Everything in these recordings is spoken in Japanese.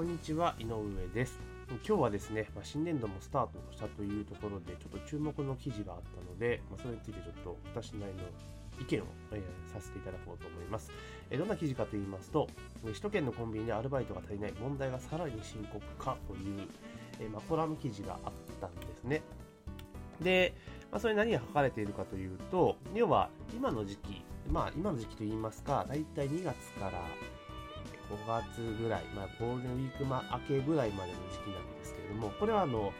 こんにちは井上です。今日はですね、まあ、新年度もスタートしたというところでちょっと注目の記事があったので、まあ、それについてちょっと私なりの意見を、えー、させていただこうと思います、えー、どんな記事かと言いますと首都圏のコンビニでアルバイトが足りない問題がさらに深刻化という、えーまあ、コラム記事があったんですね。で、まあ、それ何が書かれているかというと要は今の時期まあ今の時期と言いますかだいたい2月から5月ぐらい、まあ、ゴールデンウィーク明けぐらいまでの時期なんですけれども、これはあの、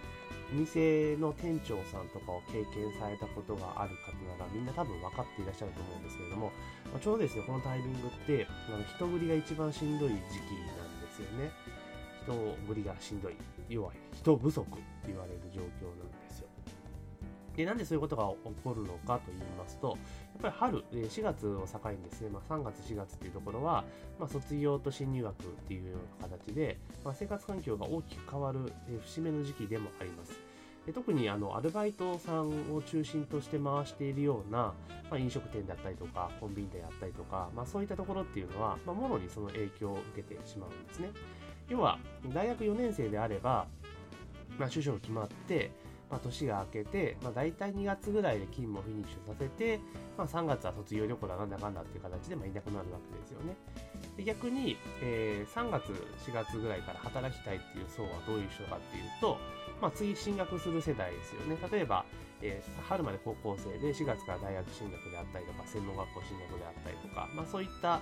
お店の店長さんとかを経験されたことがある方ならみんな多分分かっていらっしゃると思うんですけれども、まあ、ちょうどですね、このタイミングって、あの人繰りが一番しんどい時期なんですよね。人繰りがしんどい。要は人不足って言われる状況なんで。なんでそういうことが起こるのかと言いますと、やっぱり春、4月を境にですね、まあ、3月、4月っていうところは、まあ、卒業と新入学っていうような形で、まあ、生活環境が大きく変わる節目の時期でもあります。で特にあのアルバイトさんを中心として回しているような、まあ、飲食店であったりとか、コンビニであったりとか、まあ、そういったところっていうのは、まあ、もろにその影響を受けてしまうんですね。要は、大学4年生であれば、まあ、就職決まって、まあ、年が明けて、まあ、大体2月ぐらいで勤務をフィニッシュさせて、まあ、3月は卒業旅行だなんだかんだっていう形で、まあ、いなくなるわけですよね。で逆に、えー、3月、4月ぐらいから働きたいっていう層はどういう人かっていうと、まあ、次進学する世代ですよね。例えば、えー、春まで高校生で4月から大学進学であったりとか、専門学校進学であったりとか、まあ、そういった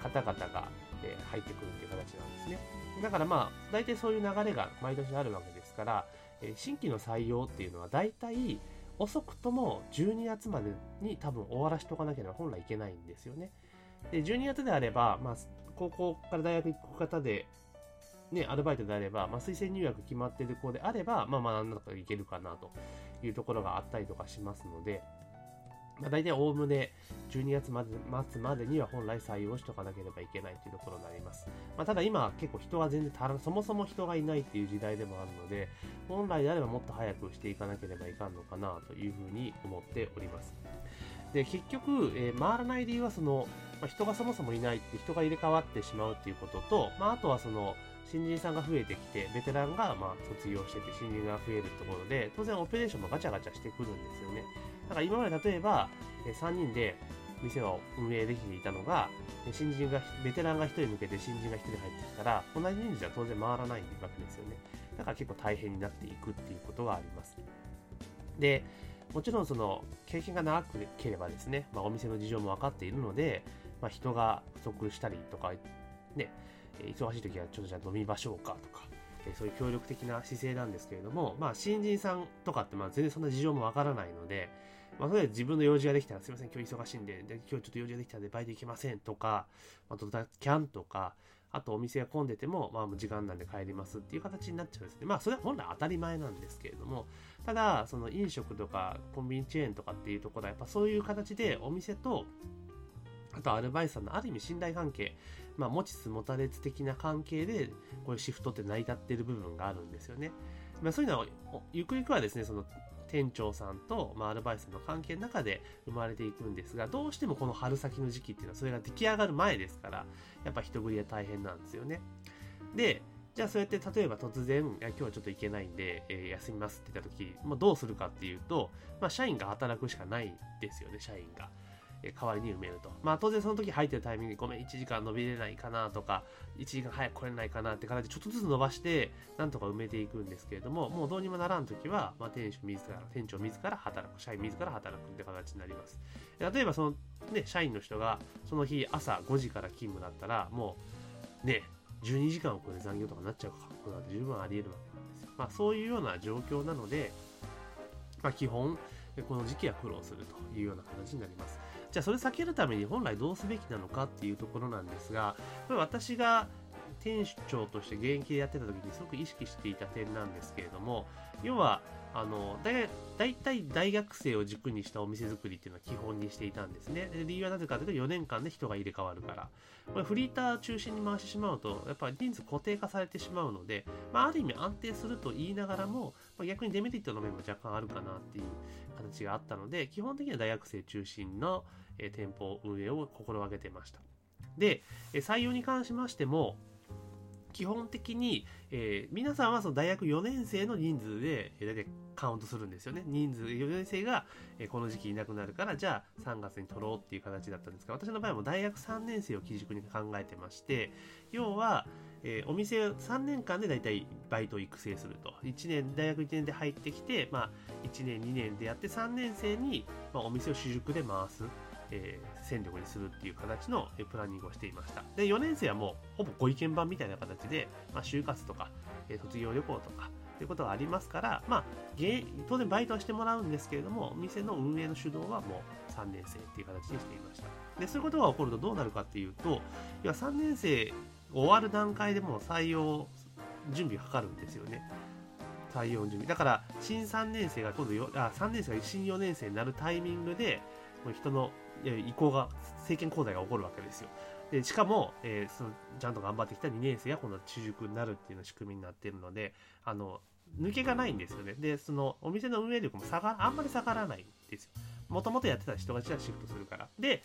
方々が入ってくるっていう形なんですね。だからまあ、大体そういう流れが毎年あるわけですから、え新規の採用っていうのは大体遅くとも12月までに多分終わらしとかなければ本来いけないんですよね。で、12月であれば、まあ、高校から大学行く方で、ね、アルバイトであれば、まあ、推薦入学決まってる子であれば、まあまあ、なんだかいけるかなというところがあったりとかしますので、まあ、大体おおむね12月まで末までには本来採用しとかなければいけないというところになります。まあ、ただ今結構人が全然足らない、そもそも人がいないっていう時代でもあるので、本来であればもっと早くしていかなければいかんのかなというふうに思っております。で、結局、えー、回らない理由はその、まあ、人がそもそもいないって人が入れ替わってしまうっていうことと、まあ、あとはその、新人さんが増えてきて、ベテランがまあ卒業してて、新人が増えるところで、当然オペレーションもガチャガチャしてくるんですよね。だから今まで例えば、3人で店を運営できていたのが、新人が、ベテランが1人抜けて新人が1人入ってきたら、同じ人数は当然回らないわけですよね。だから結構大変になっていくっていうことがあります。で、もちろんその経験が長ければですね、まあ、お店の事情も分かっているので、まあ、人が不足したりとか、ね、忙しい時はちょっとじゃあ飲みましょうかとか、そういう協力的な姿勢なんですけれども、まあ、新人さんとかってまあ全然そんな事情もわからないので、まあ、それで自分の用事ができたら、すいません、今日忙しいんで、で今日ちょっと用事ができたんでバイト行けませんとか、あと、キャンとか、あとお店が混んでても、まあ、時間なんで帰りますっていう形になっちゃうんですね。まあ、それは本来当たり前なんですけれども、ただ、その飲食とかコンビニチェーンとかっていうところは、やっぱそういう形でお店とあとアルバイトさんのある意味信頼関係、まあ、持ちつ持たれつ的な関係で、こういうシフトって成り立っている部分があるんですよね。まあ、そういうのは、ゆくゆくはですね、その、店長さんと、まあ、アルバイスの関係の中で生まれていくんですが、どうしてもこの春先の時期っていうのは、それが出来上がる前ですから、やっぱ人繰りは大変なんですよね。で、じゃあそうやって例えば突然、今日はちょっと行けないんで、えー、休みますって言った時、まあ、どうするかっていうと、まあ、社員が働くしかないですよね、社員が。代わりに埋めると。まあ当然その時入ってるタイミングでごめん1時間伸びれないかなとか、1時間早く来れないかなって形でちょっとずつ伸ばして、なんとか埋めていくんですけれども、もうどうにもならん時は、まあ店主自ら、店長自ら働く、社員自ら働くって形になります。例えばそのね、社員の人がその日朝5時から勤務だったら、もうね、12時間を超える残業とかになっちゃうことなんて十分あり得るわけなんですよ。まあそういうような状況なので、まあ基本、この時期は苦労するというような形になります。じゃあそれ避けるために本来どうすべきなのかっていうところなんですが、これ私が店長として現役でやってた時にすごく意識していた点なんですけれども、要は、あの、だいたい大学生を軸にしたお店作りっていうのは基本にしていたんですね。で理由はなぜかというと4年間で人が入れ替わるから。これフリーター中心に回してしまうと、やっぱり人数固定化されてしまうので、まあ、ある意味安定すると言いながらも、ま、逆にデメリットの面も若干あるかなっていう形があったので、基本的には大学生中心の、え店舗運営を心がけてました。で、え採用に関しましても、基本的に、えー、皆さんはその大学4年生の人数で、えー、大体カウントするんですよね。人数、4年生が、えー、この時期いなくなるから、じゃあ3月に取ろうっていう形だったんですが、私の場合も大学3年生を基軸に考えてまして、要は、えー、お店3年間で大体バイトを育成すると。1年、大学1年で入ってきて、まあ、1年、2年でやって3年生に、まあ、お店を主軸で回す。えー、戦力にするっていう形のプランニングをしていました。で、4年生はもうほぼご意見番みたいな形で、まあ、就活とか、え、卒業旅行とか、ということがありますから、まあ、当然バイトはしてもらうんですけれども、店の運営の主導はもう3年生っていう形にしていました。で、そういうことが起こるとどうなるかっていうと、要は3年生終わる段階でも採用準備がかかるんですよね。採用準備。だから、新3年生が今度よ、あ、3年生が新4年生になるタイミングで、もう人の移行が、政権交代が起こるわけですよ。でしかも、えー、そのちゃんと頑張ってきた2年生が今度は中熟になるっていうの仕組みになってるので、あの、抜けがないんですよね。で、そのお店の運営力も下があんまり下がらないんですよ。もともとやってた人がシフトするから。で、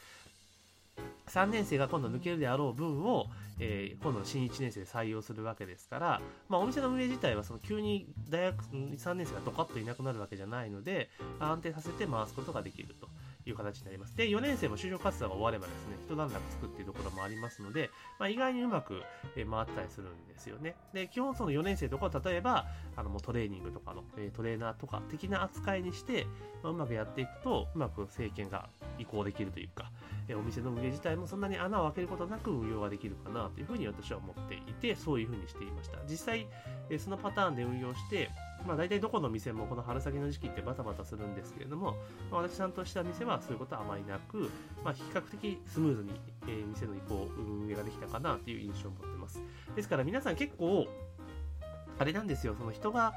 3年生が今度抜けるであろう分を、えー、今度新1年生で採用するわけですから、まあ、お店の運営自体はその急に大学3年生がドカッといなくなるわけじゃないので安定させて回すことができると。いう形になります。で、4年生も就職活動が終わればですね、一段落つくっていうところもありますので、まあ、意外にうまく回ったりするんですよね。で、基本その4年生とかは例えば、あのもうトレーニングとかの、えトレーナーとか的な扱いにして、まあ、うまくやっていくと、うまく政権が移行できるというか、えお店の運営自体もそんなに穴を開けることなく運用ができるかなというふうに私は思っていて、そういうふうにしていました。実際、えそのパターンで運用して、まあ、大体どこの店もこの春先の時期ってバタバタするんですけれども、まあ、私さんとした店はそういうことはあまりなく、まあ、比較的スムーズに、えー、店の移行、運営ができたかなという印象を持ってます。ですから皆さん結構、あれなんですよ、その人が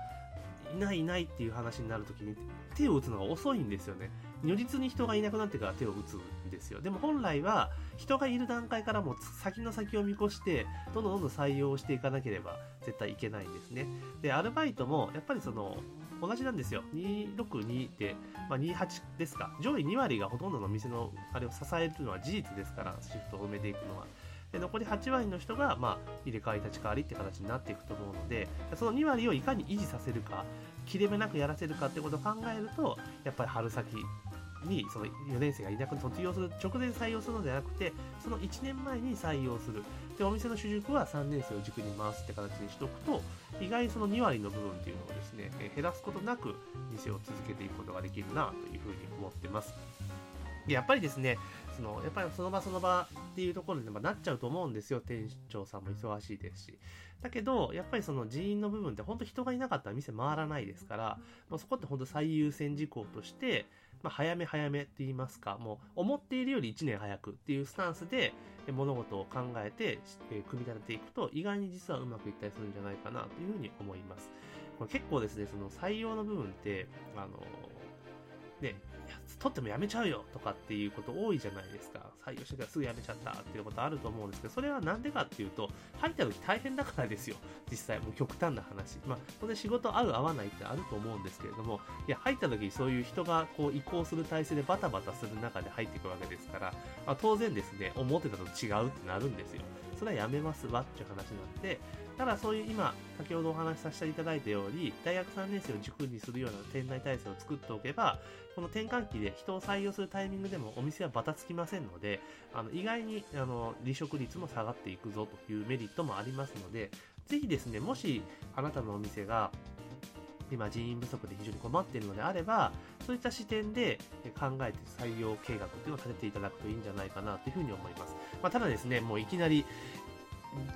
いないいないっていう話になるときに手を打つのが遅いんですよね。如実に人がいなくなってから手を打つんですよ。でも本来は人がいる段階からも先の先を見越してどんどんどんどん採用していかなければ絶対いけないんですね。で、アルバイトもやっぱりその同じなんですよ。262って、まあ、28ですか。上位2割がほとんどの店のあれを支えるのは事実ですから、シフトを埋めていくのは。で残り8割の人が、まあ、入れ替わり立ち替わりって形になっていくと思うのでその2割をいかに維持させるか切れ目なくやらせるかってことを考えるとやっぱり春先にその4年生がいなく卒業する直前採用するのではなくてその1年前に採用する。でお店の主軸は3年生を軸に回すって形にしておくと意外にその2割の部分っていうのをですね減らすことなく店を続けていくことができるなというふうに思ってます。やっぱりですねそのやっぱりその場その場っていうところで、まなっちゃうと思うんですよ店長さんも忙しいですしだけどやっぱりその人員の部分って本当人がいなかったら店回らないですからもうそこって本当最優先事項としてまあ、早め早めって言いますか、もう思っているより1年早くっていうスタンスで物事を考えて、え組み立てていくと意外に実はうまくいったりするんじゃないかなというふうに思います。これ結構ですね、その採用の部分って、あの、ね、取ってもやめちゃうよとかっていうこと多いじゃないですか。採用してからすぐ辞めちゃったっていうことあると思うんですけど、それはなんでかっていうと、入った時大変だからですよ。実際、もう極端な話。まあ、当然仕事合う合わないってあると思うんですけれども、いや、入った時にそういう人がこう移行する体制でバタバタする中で入っていくわけですから、まあ、当然ですね、思ってたと違うってなるんですよ。それはやめますわっていう話なんで、ただそういう今、先ほどお話しさせていただいたように、大学3年生を軸にするような店内体制を作っておけば、この転換期で人を採用するタイミングでもお店はバタつきませんので、あの意外にあの離職率も下がっていくぞというメリットもありますので、ぜひですね、もしあなたのお店が今人員不足で非常に困っているのであれば、そういった視点で考えて採用計画っていうのを立てていただくといいんじゃないかなというふうに思います。まあ、ただですね、もういきなり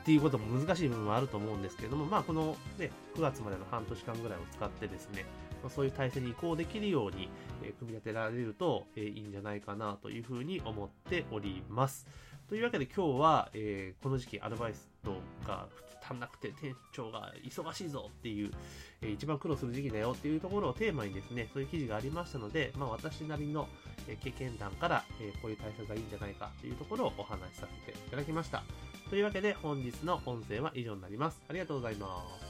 っていうことも難しい部分はあると思うんですけれども、まあ、この、ね、9月までの半年間ぐらいを使ってですね、まそういう体制に移行できるように、え組み立てられると、えいいんじゃないかなというふうに思っております。というわけで今日は、えー、この時期アルバイトが足んなくて店長が忙しいぞっていう、えー、一番苦労する時期だよっていうところをテーマにですね、そういう記事がありましたので、まあ私なりの、経験談から、えこういう対策がいいんじゃないかというところをお話しさせていただきました。というわけで本日の音声は以上になります。ありがとうございます。